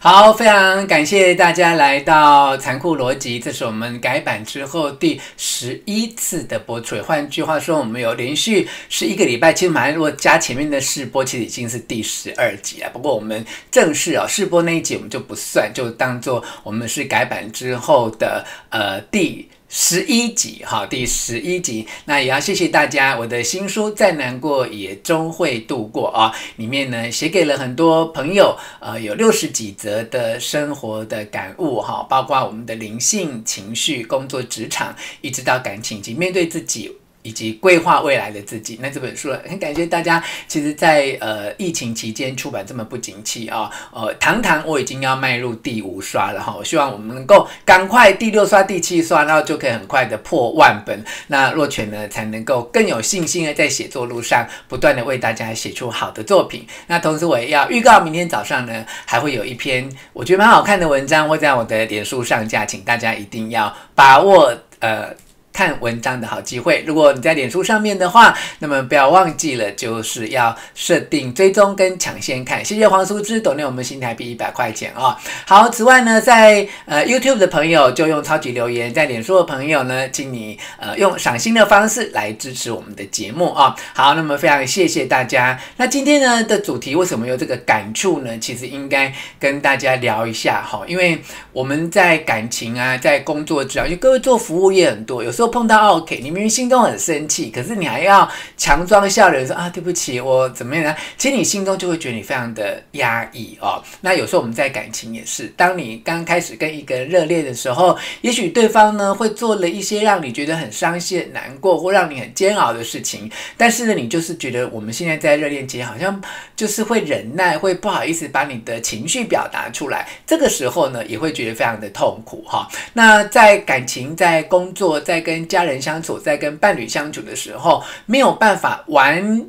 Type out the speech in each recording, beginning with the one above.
好，非常感谢大家来到《残酷逻辑》，这是我们改版之后第十一次的播出。换句话说，我们有连续十一个礼拜，其实马上如果加前面的试播，其实已经是第十二集了。不过我们正式哦试播那一集我们就不算，就当做我们是改版之后的呃第。十一集哈，第十一集，那也要谢谢大家。我的新书《再难过也终会度过》啊，里面呢写给了很多朋友，呃，有六十几则的生活的感悟哈，包括我们的灵性、情绪、工作、职场，一直到感情以及面对自己。以及规划未来的自己，那这本书很感谢大家。其实在，呃疫情期间出版这么不景气啊，呃，堂堂我已经要迈入第五刷了哈。我希望我们能够赶快第六刷、第七刷，然后就可以很快的破万本。那若权呢，才能够更有信心的在写作路上不断的为大家写出好的作品。那同时我也要预告，明天早上呢，还会有一篇我觉得蛮好看的文章会在我的脸书上架，请大家一定要把握呃。看文章的好机会，如果你在脸书上面的话，那么不要忘记了，就是要设定追踪跟抢先看。谢谢黄淑芝，抖内我们新台币一百块钱啊、好，此外呢，在呃 YouTube 的朋友就用超级留言，在脸书的朋友呢，请你呃用赏心的方式来支持我们的节目啊、好，那么非常谢谢大家。那今天呢的主题为什么有这个感触呢？其实应该跟大家聊一下哈，因为我们在感情啊，在工作之上，因为各位做服务业很多，有时候。碰到 OK，你明明心中很生气，可是你还要强装笑脸说啊，对不起，我怎么样呢？其实你心中就会觉得你非常的压抑哦。那有时候我们在感情也是，当你刚开始跟一个人热恋的时候，也许对方呢会做了一些让你觉得很伤心、难过或让你很煎熬的事情，但是呢，你就是觉得我们现在在热恋期，好像就是会忍耐，会不好意思把你的情绪表达出来。这个时候呢，也会觉得非常的痛苦哈。那在感情、在工作、在跟跟家人相处，在跟伴侣相处的时候，没有办法完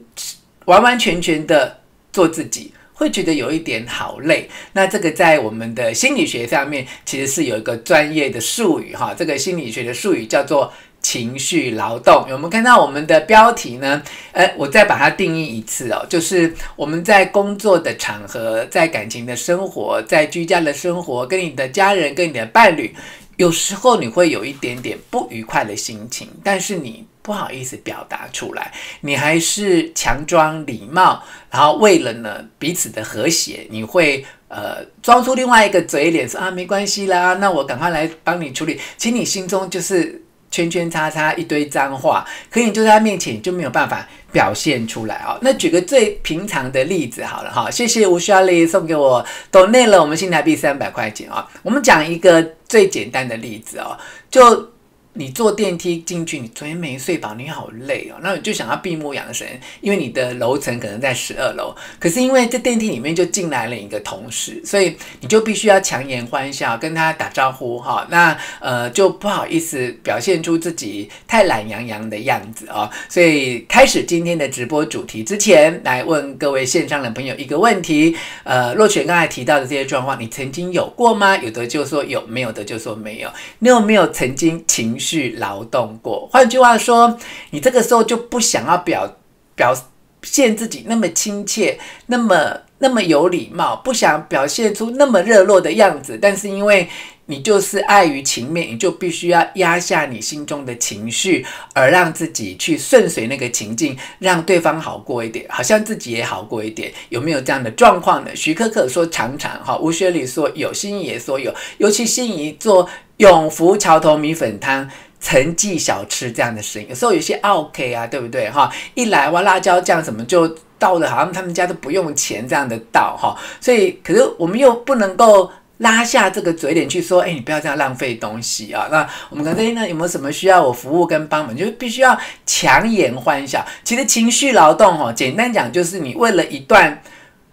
完完全全的做自己，会觉得有一点好累。那这个在我们的心理学上面，其实是有一个专业的术语哈。这个心理学的术语叫做情绪劳动。有没有看到我们的标题呢？呃，我再把它定义一次哦，就是我们在工作的场合，在感情的生活，在居家的生活，跟你的家人，跟你的伴侣。有时候你会有一点点不愉快的心情，但是你不好意思表达出来，你还是强装礼貌，然后为了呢彼此的和谐，你会呃装出另外一个嘴脸说啊没关系啦，那我赶快来帮你处理。其实你心中就是圈圈叉叉一堆脏话，可你就在他面前就没有办法表现出来、哦。那举个最平常的例子好了哈，谢谢吴小丽送给我抖内了我们新台币三百块钱啊、哦，我们讲一个。最简单的例子哦，就。你坐电梯进去，你昨天没睡饱，你好累哦，那你就想要闭目养神，因为你的楼层可能在十二楼，可是因为这电梯里面就进来了一个同事，所以你就必须要强颜欢笑跟他打招呼哈，那呃就不好意思表现出自己太懒洋洋的样子哦，所以开始今天的直播主题之前，来问各位线上的朋友一个问题，呃，若权刚才提到的这些状况，你曾经有过吗？有的就说有，没有的就说没有，你有没有曾经情绪？去劳动过，换句话说，你这个时候就不想要表表现自己那么亲切，那么那么有礼貌，不想表现出那么热络的样子。但是因为你就是碍于情面，你就必须要压下你心中的情绪，而让自己去顺随那个情境，让对方好过一点，好像自己也好过一点。有没有这样的状况呢？徐可可说常常哈，吴学里说有，心仪也说有，尤其心仪做永福桥头米粉汤。陈记小吃这样的声音，有时候有些 OK 啊，对不对哈？一来哇，辣椒酱什么就倒的，好像他们家都不用钱这样的倒哈。所以，可是我们又不能够拉下这个嘴脸去说，哎，你不要这样浪费东西啊。那我们刚才呢，有没有什么需要我服务跟帮忙？就必须要强颜欢笑。其实情绪劳动哈，简单讲就是你为了一段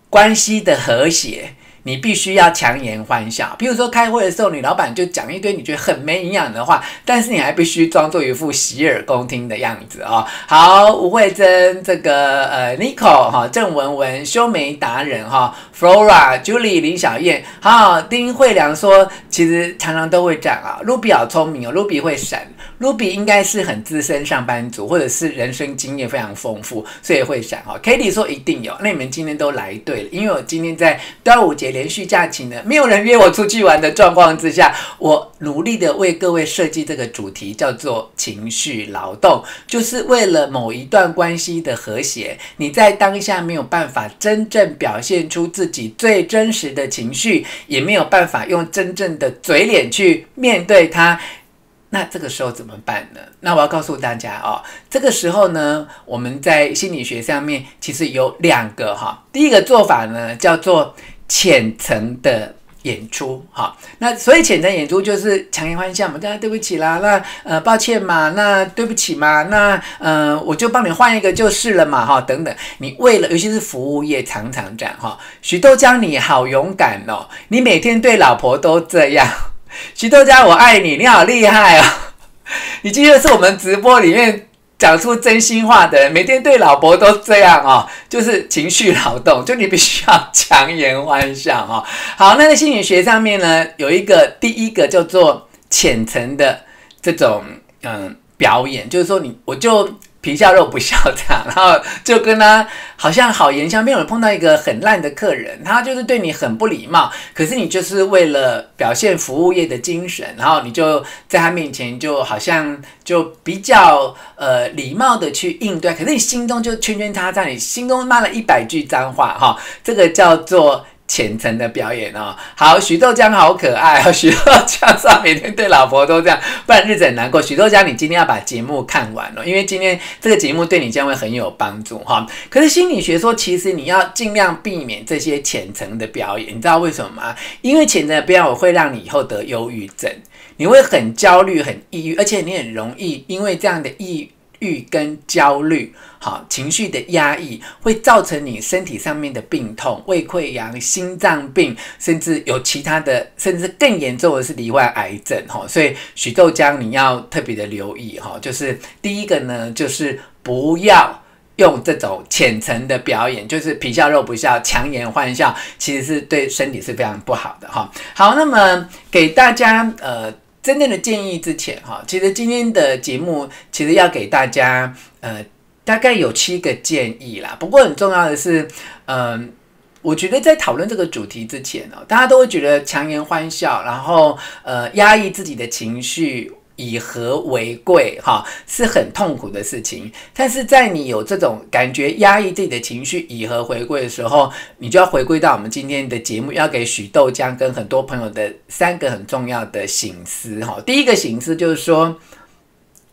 关系的和谐。你必须要强颜欢笑，比如说开会的时候，你老板就讲一堆你觉得很没营养的话，但是你还必须装作一副洗耳恭听的样子哦。好，吴慧珍，这个呃，Nico 哈，郑文文，修眉达人哈，Flora，Julie，林小燕，好，丁慧良说，其实常常都会这样啊。Ruby 好聪明哦，Ruby 会闪，Ruby 应该是很资深上班族，或者是人生经验非常丰富，所以会闪哈。Katie 说一定有，那你们今天都来对了，因为我今天在端午节连续假期呢，没有人约我出去玩的状况之下，我努力的为各位设计这个主题，叫做情绪劳动，就是为了某一段关系的和谐。你在当下没有办法真正表现出自己最真实的情绪，也没有办法用真正的嘴脸去面对它。那这个时候怎么办呢？那我要告诉大家哦，这个时候呢，我们在心理学上面其实有两个哈。第一个做法呢，叫做浅层的演出哈。那所以浅层演出就是强颜欢笑嘛，大家对不起啦，那呃抱歉嘛，那对不起嘛，那呃我就帮你换一个就是了嘛哈，等等。你为了尤其是服务业常常这样哈，许豆浆你好勇敢哦，你每天对老婆都这样。许豆浆，我爱你，你好厉害哦！你今天是我们直播里面讲出真心话的人，每天对老婆都这样哦，就是情绪劳动，就你必须要强颜欢笑哦。好，那在心理学上面呢，有一个第一个叫做浅层的这种嗯表演，就是说你我就。皮笑肉不笑这样，然后就跟他好像好言相辩。我碰到一个很烂的客人，他就是对你很不礼貌，可是你就是为了表现服务业的精神，然后你就在他面前就好像就比较呃礼貌的去应对，可是你心中就圈圈叉叉，你心中骂了一百句脏话哈，这个叫做。浅层的表演哦，好，许豆浆好可爱哦，许豆浆说每天对老婆都这样，不然日子很难过。许豆浆，你今天要把节目看完了，因为今天这个节目对你将会很有帮助哈。可是心理学说，其实你要尽量避免这些浅层的表演，你知道为什么吗？因为浅层的表演会让你以后得忧郁症，你会很焦虑、很抑郁，而且你很容易因为这样的抑郁跟焦虑。好，情绪的压抑会造成你身体上面的病痛，胃溃疡、心脏病，甚至有其他的，甚至更严重的是罹患癌症。哈，所以许豆浆你要特别的留意。哈，就是第一个呢，就是不要用这种浅层的表演，就是皮笑肉不笑、强颜欢笑，其实是对身体是非常不好的。哈，好，那么给大家呃真正的建议之前，哈，其实今天的节目其实要给大家呃。大概有七个建议啦，不过很重要的是，嗯，我觉得在讨论这个主题之前哦，大家都会觉得强颜欢笑，然后呃压抑自己的情绪，以和为贵，哈，是很痛苦的事情。但是在你有这种感觉压抑自己的情绪，以和为贵的时候，你就要回归到我们今天的节目，要给许豆浆跟很多朋友的三个很重要的醒思，哈。第一个醒思就是说，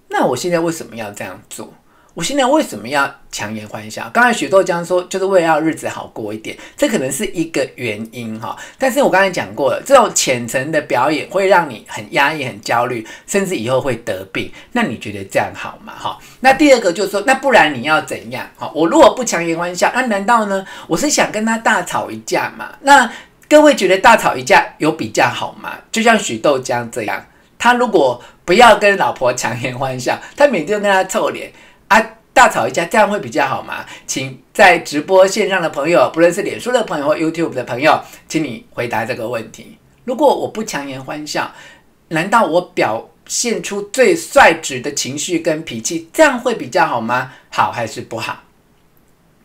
那我现在为什么要这样做？我现在为什么要强颜欢笑？刚才许豆浆说，就是为了要日子好过一点，这可能是一个原因哈。但是我刚才讲过了，这种浅层的表演会让你很压抑、很焦虑，甚至以后会得病。那你觉得这样好吗？哈。那第二个就是说，那不然你要怎样？哈，我如果不强颜欢笑，那难道呢？我是想跟他大吵一架嘛？那各位觉得大吵一架有比较好吗？就像许豆浆这样，他如果不要跟老婆强颜欢笑，他每天都跟他臭脸。啊，大吵一架，这样会比较好吗？请在直播线上的朋友，不论是脸书的朋友或 YouTube 的朋友，请你回答这个问题。如果我不强颜欢笑，难道我表现出最率直的情绪跟脾气，这样会比较好吗？好还是不好？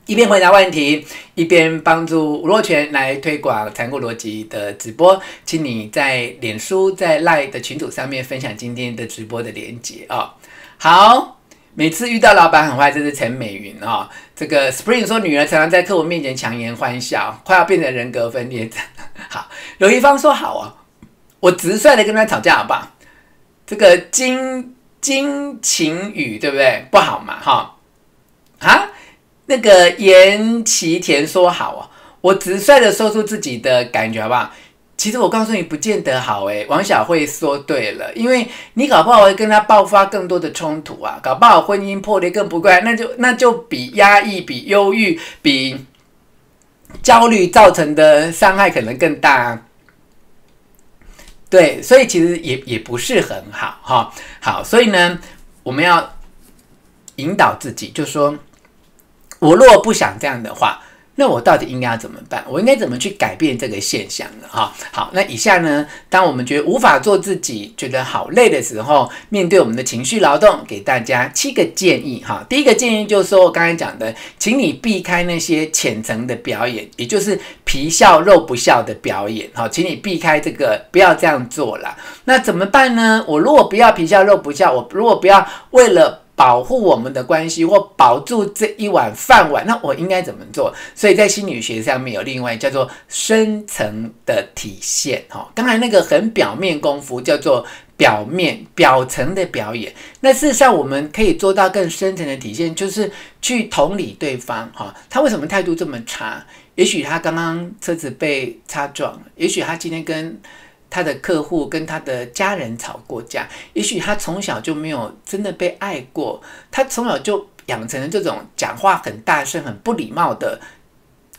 一边回答问题，一边帮助吴若权来推广残酷逻辑的直播，请你在脸书在 Live 的群组上面分享今天的直播的连接啊、哦。好。每次遇到老板很坏，这是陈美云啊、哦。这个 Spring 说，女儿常常在客户面前强颜欢笑，快要变成人格分裂。好，刘一芳说好啊，我直率的跟他吵架好不好？这个金金晴雨对不对？不好嘛哈。啊，那个严其田说好啊，我直率的说出自己的感觉好不好？其实我告诉你，不见得好诶。王小慧说对了，因为你搞不好会跟他爆发更多的冲突啊，搞不好婚姻破裂更不怪，那就那就比压抑、比忧郁、比焦虑造成的伤害可能更大。对，所以其实也也不是很好哈。好，所以呢，我们要引导自己，就说我若不想这样的话。那我到底应该要怎么办？我应该怎么去改变这个现象呢？哈，好，那以下呢，当我们觉得无法做自己，觉得好累的时候，面对我们的情绪劳动，给大家七个建议哈。第一个建议就是说我刚才讲的，请你避开那些浅层的表演，也就是皮笑肉不笑的表演，哈，请你避开这个，不要这样做了。那怎么办呢？我如果不要皮笑肉不笑，我如果不要为了保护我们的关系或保住这一碗饭碗，那我应该怎么做？所以在心理学上面有另外叫做深层的体现。哈，刚才那个很表面功夫叫做表面表层的表演。那事实上我们可以做到更深层的体现，就是去同理对方。哈，他为什么态度这么差？也许他刚刚车子被擦撞，也许他今天跟他的客户跟他的家人吵过架，也许他从小就没有真的被爱过，他从小就养成了这种讲话很大声、很不礼貌的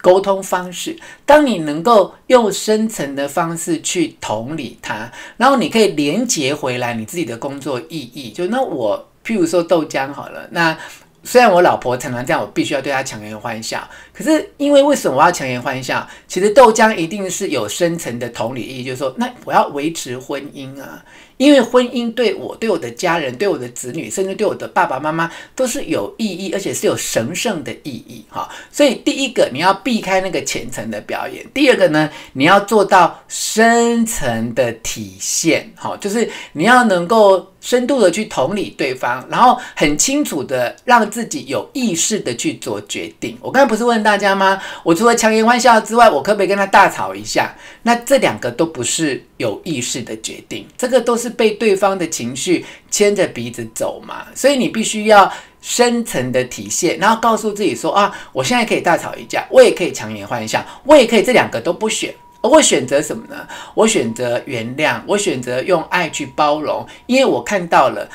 沟通方式。当你能够用深层的方式去同理他，然后你可以连接回来你自己的工作意义。就那我，譬如说豆浆好了，那。虽然我老婆常常这样，我必须要对她强颜欢笑。可是因为为什么我要强颜欢笑？其实豆浆一定是有深层的同理意义，就是说，那我要维持婚姻啊。因为婚姻对我、对我的家人、对我的子女，甚至对我的爸爸妈妈都是有意义，而且是有神圣的意义哈。所以第一个你要避开那个浅层的表演，第二个呢，你要做到深层的体现哈，就是你要能够深度的去同理对方，然后很清楚的让自己有意识的去做决定。我刚才不是问到大家吗？我除了强颜欢笑之外，我可不可以跟他大吵一下？那这两个都不是有意识的决定，这个都是。被对方的情绪牵着鼻子走嘛，所以你必须要深层的体现，然后告诉自己说啊，我现在可以大吵一架，我也可以强颜欢笑，我也可以这两个都不选，我选择什么呢？我选择原谅，我选择用爱去包容，因为我看到了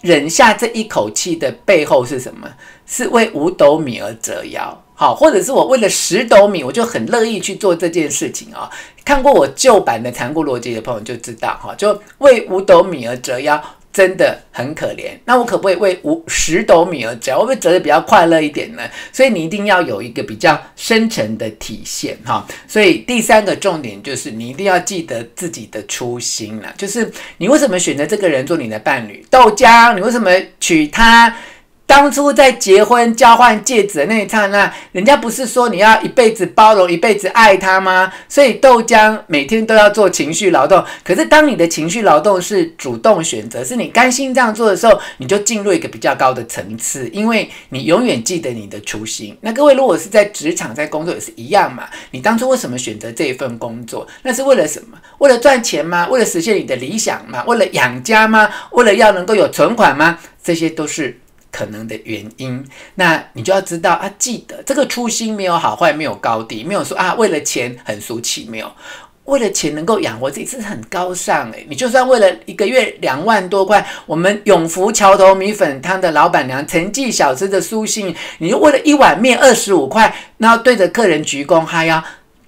忍下这一口气的背后是什么？是为五斗米而折腰。好，或者是我为了十斗米，我就很乐意去做这件事情啊。看过我旧版的残酷逻辑的朋友就知道，哈，就为五斗米而折腰，真的很可怜。那我可不可以为五十斗米而折？我会不会折得比较快乐一点呢？所以你一定要有一个比较深层的体现，哈。所以第三个重点就是你一定要记得自己的初心了，就是你为什么选择这个人做你的伴侣？豆浆，你为什么娶她？当初在结婚交换戒指的那一刹那，人家不是说你要一辈子包容、一辈子爱他吗？所以豆浆每天都要做情绪劳动。可是当你的情绪劳动是主动选择，是你甘心这样做的时候，你就进入一个比较高的层次，因为你永远记得你的初心。那各位如果是在职场在工作也是一样嘛？你当初为什么选择这一份工作？那是为了什么？为了赚钱吗？为了实现你的理想吗？为了养家吗？为了要能够有存款吗？这些都是。可能的原因，那你就要知道啊，记得这个初心没有好坏，没有高低，没有说啊为了钱很俗气，没有为了钱能够养活自己是很高尚诶。你就算为了一个月两万多块，我们永福桥头米粉汤的老板娘陈记小吃的苏信，你就为了一碗面二十五块，然后对着客人鞠躬哈腰。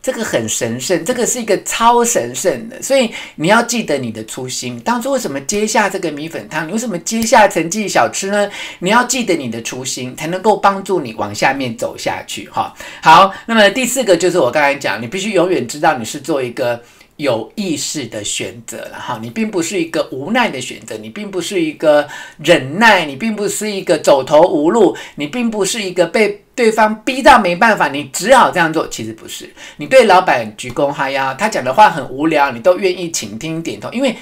这个很神圣，这个是一个超神圣的，所以你要记得你的初心。当初为什么接下这个米粉汤？你为什么接下陈记小吃呢？你要记得你的初心，才能够帮助你往下面走下去。哈，好，那么第四个就是我刚才讲，你必须永远知道你是做一个有意识的选择了。哈，你并不是一个无奈的选择，你并不是一个忍耐，你并不是一个走投无路，你并不是一个被。对方逼到没办法，你只好这样做。其实不是，你对老板鞠躬哈腰，他讲的话很无聊，你都愿意倾听点头，因为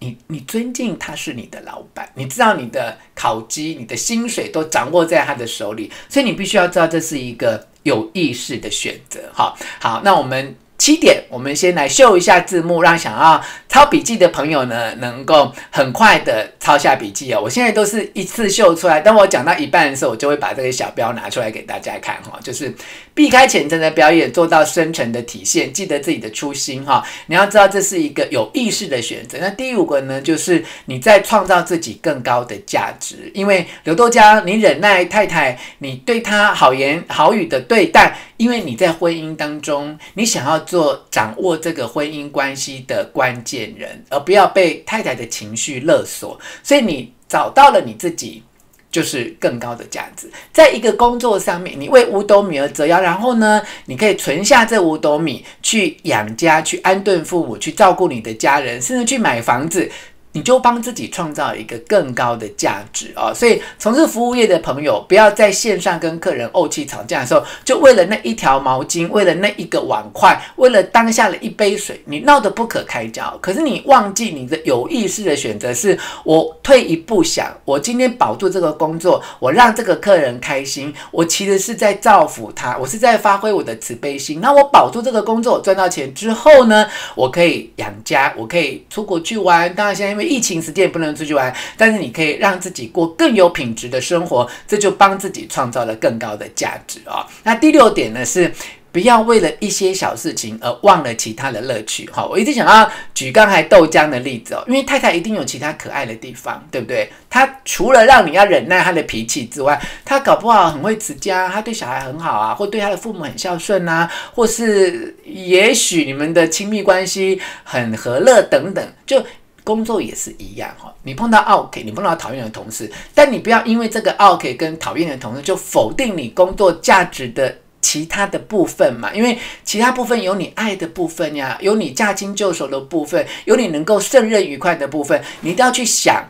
你你尊敬他是你的老板，你知道你的考绩、你的薪水都掌握在他的手里，所以你必须要知道这是一个有意识的选择。好，好，那我们。七点，我们先来秀一下字幕，让想要抄笔记的朋友呢，能够很快的抄下笔记哦。我现在都是一次秀出来，当我讲到一半的时候，我就会把这个小标拿出来给大家看哈，就是避开浅层的表演，做到深层的体现，记得自己的初心哈。你要知道这是一个有意识的选择。那第五个呢，就是你在创造自己更高的价值，因为刘豆浆，你忍耐太太，你对她好言好语的对待。因为你在婚姻当中，你想要做掌握这个婚姻关系的关键人，而不要被太太的情绪勒索，所以你找到了你自己就是更高的价值。在一个工作上面，你为五斗米而折腰，然后呢，你可以存下这五斗米去养家，去安顿父母，去照顾你的家人，甚至去买房子。你就帮自己创造一个更高的价值啊！所以从事服务业的朋友，不要在线上跟客人怄气吵架的时候，就为了那一条毛巾，为了那一个碗筷，为了当下的一杯水，你闹得不可开交。可是你忘记你的有意识的选择是：我退一步想，我今天保住这个工作，我让这个客人开心，我其实是在造福他，我是在发挥我的慈悲心。那我保住这个工作，赚到钱之后呢，我可以养家，我可以出国去玩。当然现在因为疫情时间也不能出去玩，但是你可以让自己过更有品质的生活，这就帮自己创造了更高的价值啊、哦。那第六点呢是不要为了一些小事情而忘了其他的乐趣。哈，我一直想要举刚才豆浆的例子哦，因为太太一定有其他可爱的地方，对不对？她除了让你要忍耐她的脾气之外，她搞不好很会持家，她对小孩很好啊，或对她的父母很孝顺啊，或是也许你们的亲密关系很和乐等等，就。工作也是一样哈，你碰到 OK，你碰到讨厌的同事，但你不要因为这个 OK 跟讨厌的同事就否定你工作价值的其他的部分嘛，因为其他部分有你爱的部分呀，有你驾轻就熟的部分，有你能够胜任愉快的部分，你都要去想，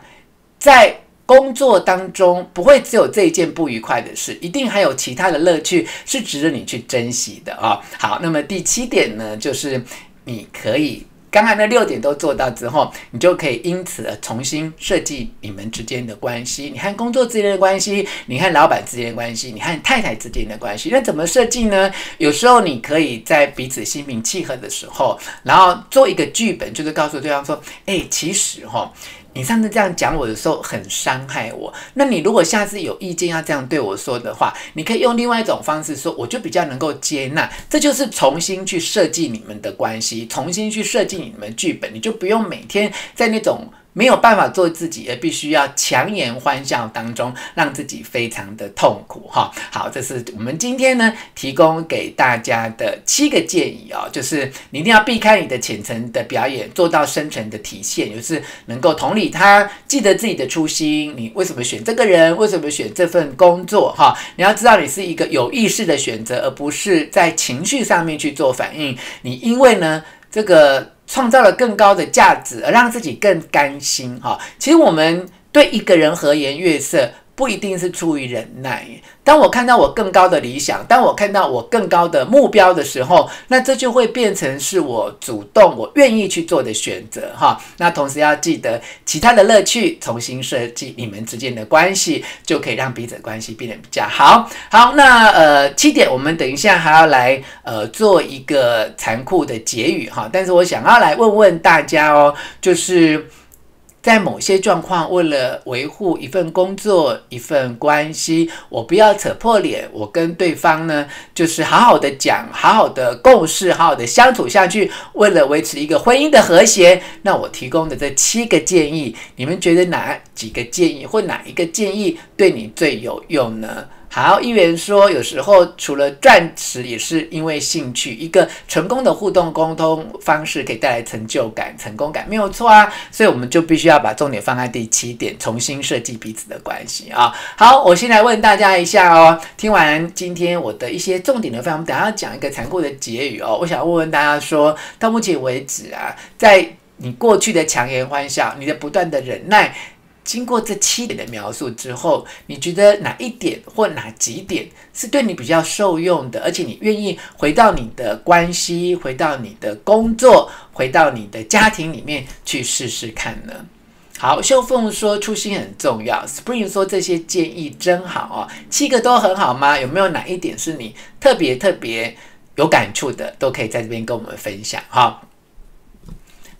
在工作当中不会只有这一件不愉快的事，一定还有其他的乐趣是值得你去珍惜的啊。好，那么第七点呢，就是你可以。刚才那六点都做到之后，你就可以因此而重新设计你们之间的关系，你和工作之间的关系，你和老板之间的关系，你和太太之间的关系。那怎么设计呢？有时候你可以在彼此心平气和的时候，然后做一个剧本，就是告诉对方说：“哎，其实哈。”你上次这样讲我的时候很伤害我，那你如果下次有意见要这样对我说的话，你可以用另外一种方式说，我就比较能够接纳。这就是重新去设计你们的关系，重新去设计你们剧本，你就不用每天在那种。没有办法做自己，而必须要强颜欢笑当中，让自己非常的痛苦哈。好，这是我们今天呢提供给大家的七个建议哦，就是你一定要避开你的浅层的表演，做到深层的体现，就是能够同理他，记得自己的初心。你为什么选这个人？为什么选这份工作？哈，你要知道你是一个有意识的选择，而不是在情绪上面去做反应。你因为呢这个。创造了更高的价值，而让自己更甘心哈。其实我们对一个人和颜悦色，不一定是出于忍耐。当我看到我更高的理想，当我看到我更高的目标的时候，那这就会变成是我主动、我愿意去做的选择哈。那同时要记得其他的乐趣，重新设计你们之间的关系，就可以让彼此关系变得比较好。好，那呃七点，我们等一下还要来呃做一个残酷的结语哈。但是我想要来问问大家哦，就是。在某些状况，为了维护一份工作、一份关系，我不要扯破脸，我跟对方呢，就是好好的讲，好好的共事，好好的相处下去。为了维持一个婚姻的和谐，那我提供的这七个建议，你们觉得哪几个建议或哪一个建议对你最有用呢？好，议员说，有时候除了赚钱，也是因为兴趣。一个成功的互动沟通方式，可以带来成就感、成功感，没有错啊。所以，我们就必须要把重点放在第七点，重新设计彼此的关系啊。好，我先来问大家一下哦。听完今天我的一些重点的分享，我们等下要讲一个残酷的结语哦。我想问问大家说，到目前为止啊，在你过去的强颜欢笑，你的不断的忍耐。经过这七点的描述之后，你觉得哪一点或哪几点是对你比较受用的？而且你愿意回到你的关系，回到你的工作，回到你的家庭里面去试试看呢？好，秀凤说初心很重要。Spring 说这些建议真好哦，七个都很好吗？有没有哪一点是你特别特别有感触的？都可以在这边跟我们分享哈。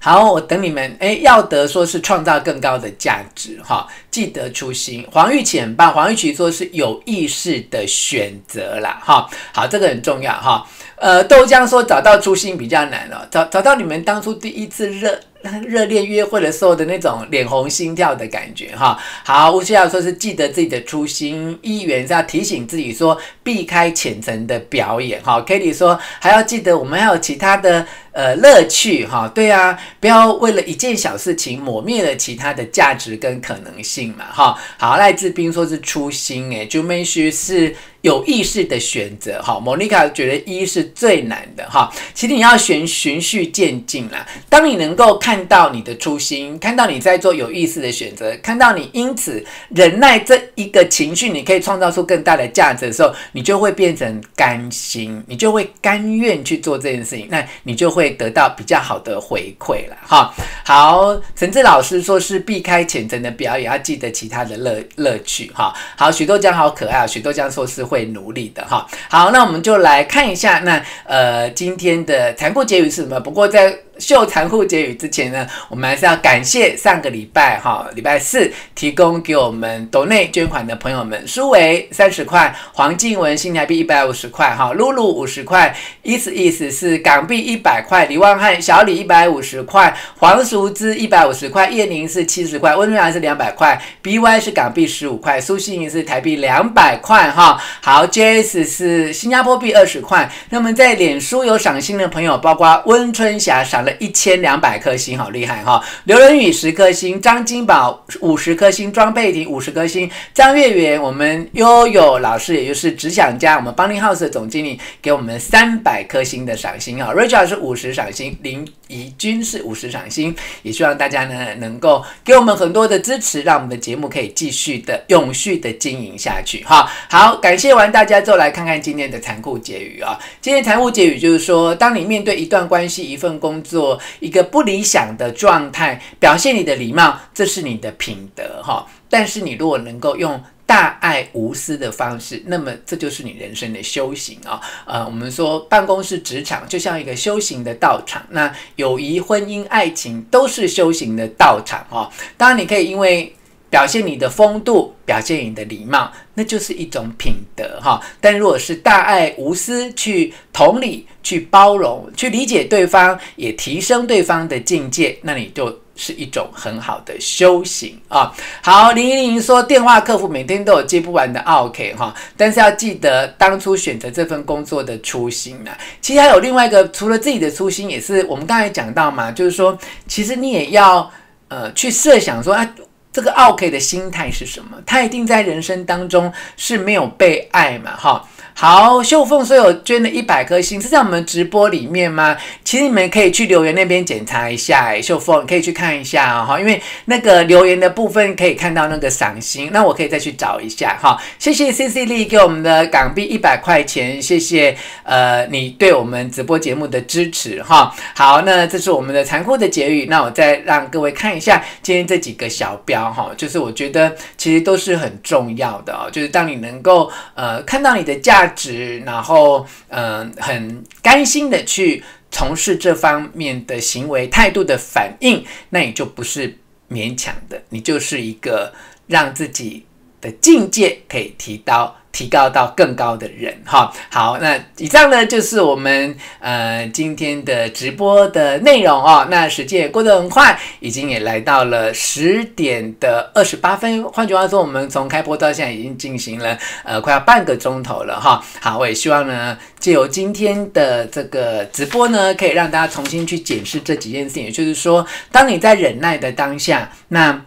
好，我等你们。哎，要得说是创造更高的价值，哈，记得初心。黄玉浅吧，黄玉琪说是有意识的选择啦，哈。好，这个很重要，哈。呃，豆浆说找到初心比较难了，找找到你们当初第一次热热恋约会的时候的那种脸红心跳的感觉哈。好，吴需要说是记得自己的初心，议员是要提醒自己说避开浅层的表演哈。Kitty 说还要记得我们还有其他的。呃，乐趣哈，对啊，不要为了一件小事情抹灭了其他的价值跟可能性嘛，哈。好，赖志斌说是初心，诶，就没须是有意识的选择，哈。莫妮卡觉得一是最难的，哈。其实你要循循序渐进啦。当你能够看到你的初心，看到你在做有意识的选择，看到你因此忍耐这一个情绪，你可以创造出更大的价值的时候，你就会变成甘心，你就会甘愿去做这件事情，那你就会。得到比较好的回馈了哈。好，陈志老师说是避开浅层的表演，要记得其他的乐乐趣哈。好，许豆浆好可爱啊，许豆浆说是会努力的哈。好，那我们就来看一下，那呃今天的残酷结语是什么？不过在秀残酷结语之前呢，我们还是要感谢上个礼拜哈，礼拜四提供给我们斗内捐款的朋友们：苏维三十块，黄静文新台币一百五十块，哈，露露五十块，意思意思是港币一百块，李旺汉小李一百五十块，黄淑芝一百五十块，叶宁是七十块，温瑞兰是两百块，BY 是港币十五块，苏信怡是台币两百块，哈，好，JS 是新加坡币二十块。那么在脸书有赏心的朋友，包括温春霞赏一千两百颗星，好厉害哈！刘仁宇十颗星，张金宝五十颗星，庄佩婷五十颗星，张月圆，我们悠悠老师，也就是只想家，我们帮林 house 的总经理，给我们三百颗星的赏心哈。Rachel 是五十赏星，零怡君是五十赏心，也希望大家呢能够给我们很多的支持，让我们的节目可以继续的永续的经营下去哈。好，感谢完大家之后，来看看今天的残酷结语啊。今天残酷结语就是说，当你面对一段关系、一份工作，一个不理想的状态，表现你的礼貌，这是你的品德哈。但是你如果能够用大爱无私的方式，那么这就是你人生的修行啊。呃，我们说办公室、职场就像一个修行的道场，那友谊、婚姻、爱情都是修行的道场啊。当然，你可以因为表现你的风度，表现你的礼貌，那就是一种品德哈。但如果是大爱无私，去同理、去包容、去理解对方，也提升对方的境界，那你就是一种很好的修行啊。好，林依林说，电话客服每天都有接不完的 OK 哈，但是要记得当初选择这份工作的初心呢。其实还有另外一个，除了自己的初心，也是我们刚才讲到嘛，就是说，其实你也要呃去设想说啊。这个 OK 的心态是什么？他一定在人生当中是没有被爱嘛？哈。好，秀凤说有捐了一百颗星，是在我们直播里面吗？其实你们可以去留言那边检查一下，哎，秀凤可以去看一下哈，因为那个留言的部分可以看到那个赏心，那我可以再去找一下哈。谢谢 C C 丽给我们的港币一百块钱，谢谢呃你对我们直播节目的支持哈。好，那这是我们的残酷的结语，那我再让各位看一下今天这几个小标哈，就是我觉得其实都是很重要的哦，就是当你能够呃看到你的价值。然后嗯、很甘心的去从事这方面的行为态度的反应，那你就不是勉强的，你就是一个让自己的境界可以提高。提高到更高的人哈，好，那以上呢就是我们呃今天的直播的内容哦。那时间也过得很快，已经也来到了十点的二十八分。换句话说，我们从开播到现在已经进行了呃快要半个钟头了哈。好，我也希望呢借由今天的这个直播呢，可以让大家重新去检视这几件事情。也就是说，当你在忍耐的当下，那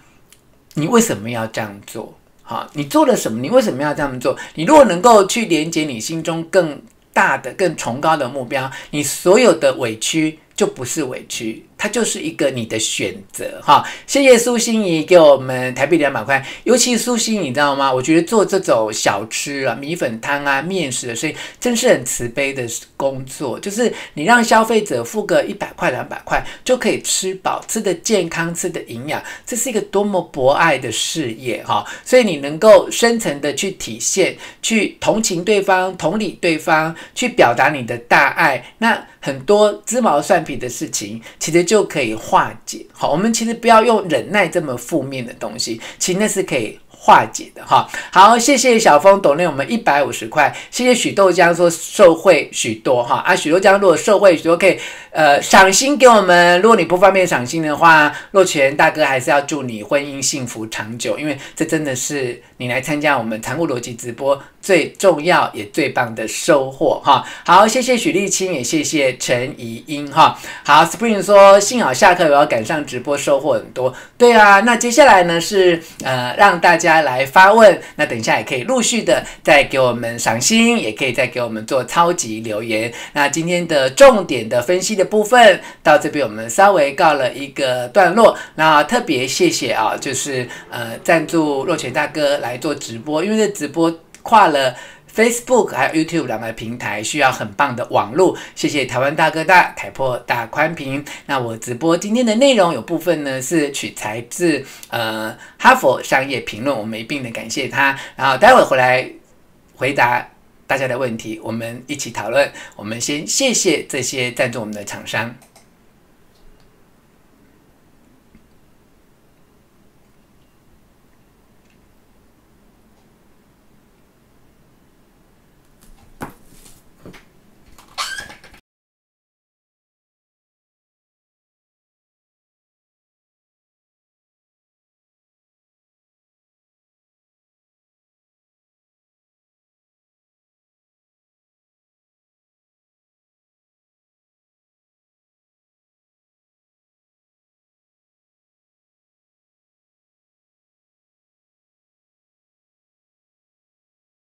你为什么要这样做？啊，你做了什么？你为什么要这样做？你如果能够去连接你心中更大的、更崇高的目标，你所有的委屈就不是委屈。它就是一个你的选择哈，谢谢苏心怡给我们台币两百块，尤其苏心怡你知道吗？我觉得做这种小吃啊、米粉汤啊、面食的生意，真是很慈悲的工作。就是你让消费者付个一百块、两百块就可以吃饱、吃得健康、吃得营养，这是一个多么博爱的事业哈！所以你能够深层的去体现、去同情对方、同理对方、去表达你的大爱，那很多鸡毛蒜皮的事情，其实就。可以化解。好，我们其实不要用忍耐这么负面的东西，其实那是可以化解的哈。好，谢谢小峰抖内我们一百五十块，谢谢许豆浆说受惠许多哈啊，许豆浆如果受惠许多可以呃赏心给我们，如果你不方便赏心的话，洛泉大哥还是要祝你婚姻幸福长久，因为这真的是你来参加我们残酷逻辑直播最重要也最棒的收获哈。好，谢谢许丽青，也谢谢陈怡英哈。好，Spring 说幸好下课我要赶上直播，收获很多。对啊，那接下来呢是呃让大家来发问，那等一下也可以陆续的再给我们赏心，也可以再给我们做超级留言。那今天的重点的分析的部分到这边我们稍微告了一个段落。那特别谢谢啊，就是呃赞助若泉大哥来做直播，因为这直播跨了。Facebook 还有 YouTube 两个平台需要很棒的网络，谢谢台湾大哥大、台破大宽屏。那我直播今天的内容有部分呢是取材自呃哈佛商业评论，我们一并的感谢他。然后待会回来回答大家的问题，我们一起讨论。我们先谢谢这些赞助我们的厂商。